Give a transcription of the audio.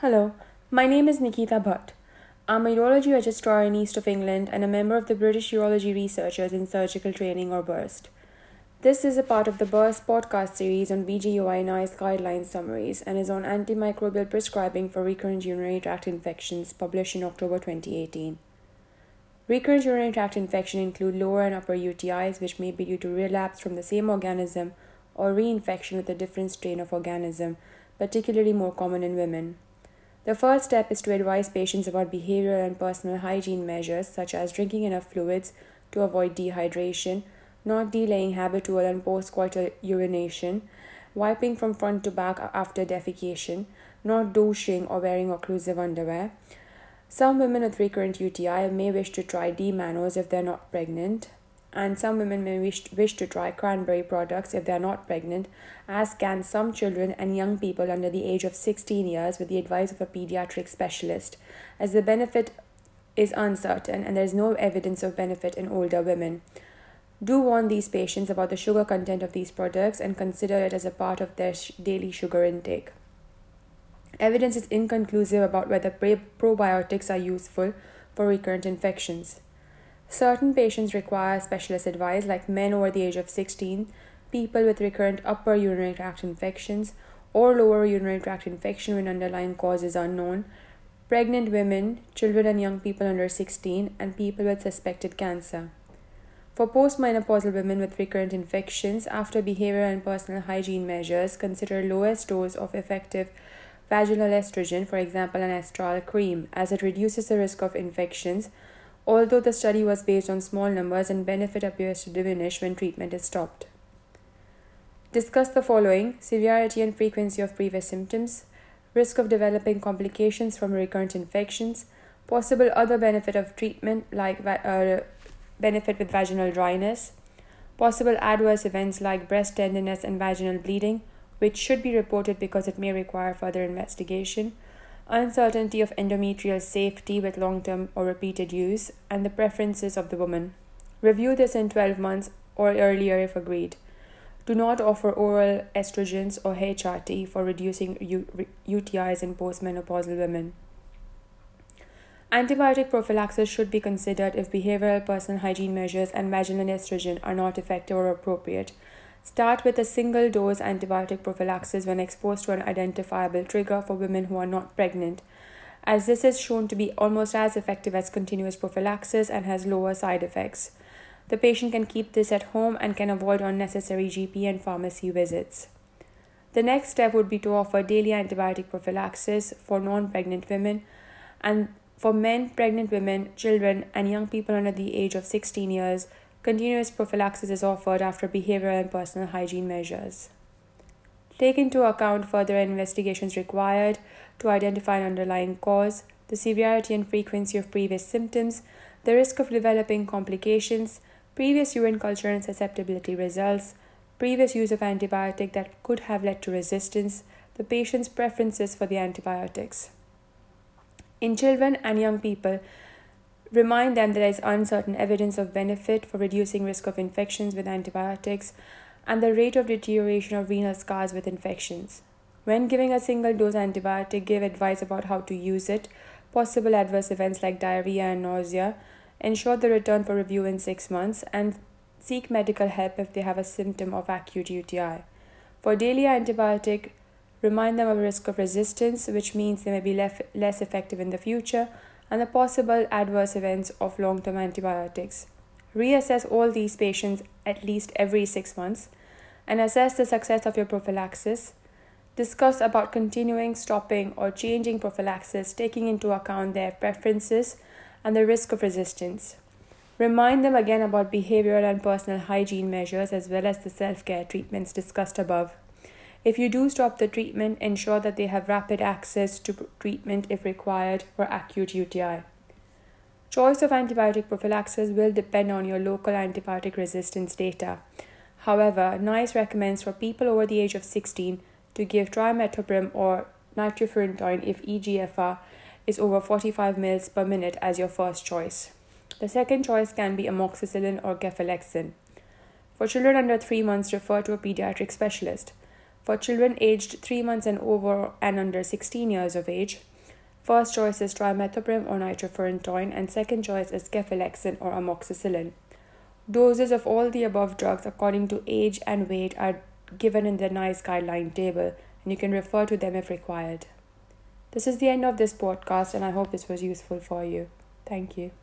Hello, my name is Nikita Bhatt. I'm a urology registrar in East of England and a member of the British Urology Researchers in Surgical Training or BURST. This is a part of the BURST podcast series on BJUI NICE guideline summaries and is on antimicrobial prescribing for recurrent urinary tract infections published in October 2018. Recurrent urinary tract infection include lower and upper UTIs which may be due to relapse from the same organism or reinfection with a different strain of organism, particularly more common in women. The first step is to advise patients about behavioral and personal hygiene measures such as drinking enough fluids to avoid dehydration, not delaying habitual and postcoital urination, wiping from front to back after defecation, not douching or wearing occlusive underwear. Some women with recurrent UTI may wish to try D-mannose if they're not pregnant, and some women may wish, wish to try cranberry products if they are not pregnant, as can some children and young people under the age of 16 years with the advice of a pediatric specialist, as the benefit is uncertain and there is no evidence of benefit in older women. Do warn these patients about the sugar content of these products and consider it as a part of their sh- daily sugar intake. Evidence is inconclusive about whether pre- probiotics are useful for recurrent infections. Certain patients require specialist advice, like men over the age of 16, people with recurrent upper urinary tract infections, or lower urinary tract infection when underlying cause is unknown, pregnant women, children and young people under 16, and people with suspected cancer. For postmenopausal women with recurrent infections, after behavioral and personal hygiene measures, consider lowest dose of effective vaginal estrogen, for example, an estriol cream, as it reduces the risk of infections although the study was based on small numbers and benefit appears to diminish when treatment is stopped. Discuss the following. Severity and frequency of previous symptoms, risk of developing complications from recurrent infections, possible other benefit of treatment like uh, benefit with vaginal dryness, possible adverse events like breast tenderness and vaginal bleeding, which should be reported because it may require further investigation uncertainty of endometrial safety with long term or repeated use, and the preferences of the woman. Review this in 12 months or earlier if agreed. Do not offer oral estrogens or HRT for reducing UTIs in postmenopausal women. Antibiotic prophylaxis should be considered if behavioral personal hygiene measures and vaginal estrogen are not effective or appropriate Start with a single dose antibiotic prophylaxis when exposed to an identifiable trigger for women who are not pregnant, as this is shown to be almost as effective as continuous prophylaxis and has lower side effects. The patient can keep this at home and can avoid unnecessary GP and pharmacy visits. The next step would be to offer daily antibiotic prophylaxis for non pregnant women and for men, pregnant women, children, and young people under the age of 16 years Continuous prophylaxis is offered after behavioral and personal hygiene measures. Take into account further investigations required to identify an underlying cause, the severity and frequency of previous symptoms, the risk of developing complications, previous urine culture and susceptibility results, previous use of antibiotic that could have led to resistance, the patient's preferences for the antibiotics. In children and young people, Remind them that there is uncertain evidence of benefit for reducing risk of infections with antibiotics and the rate of deterioration of renal scars with infections. When giving a single dose antibiotic, give advice about how to use it, possible adverse events like diarrhea and nausea, ensure the return for review in 6 months, and seek medical help if they have a symptom of acute UTI. For daily antibiotic, remind them of risk of resistance, which means they may be less effective in the future and the possible adverse events of long term antibiotics. Reassess all these patients at least every six months and assess the success of your prophylaxis. Discuss about continuing, stopping, or changing prophylaxis, taking into account their preferences and the risk of resistance. Remind them again about behavioral and personal hygiene measures as well as the self care treatments discussed above. If you do stop the treatment, ensure that they have rapid access to treatment if required for acute UTI. Choice of antibiotic prophylaxis will depend on your local antibiotic resistance data. However, NICE recommends for people over the age of 16 to give trimethoprim or nitrofurantoin if EGFR is over 45 ml per minute as your first choice. The second choice can be amoxicillin or cefalexin. For children under 3 months, refer to a pediatric specialist. For children aged 3 months and over and under 16 years of age, first choice is trimethoprim or nitrofurantoin, and second choice is cefalexin or amoxicillin. Doses of all the above drugs according to age and weight are given in the NICE guideline table, and you can refer to them if required. This is the end of this podcast, and I hope this was useful for you. Thank you.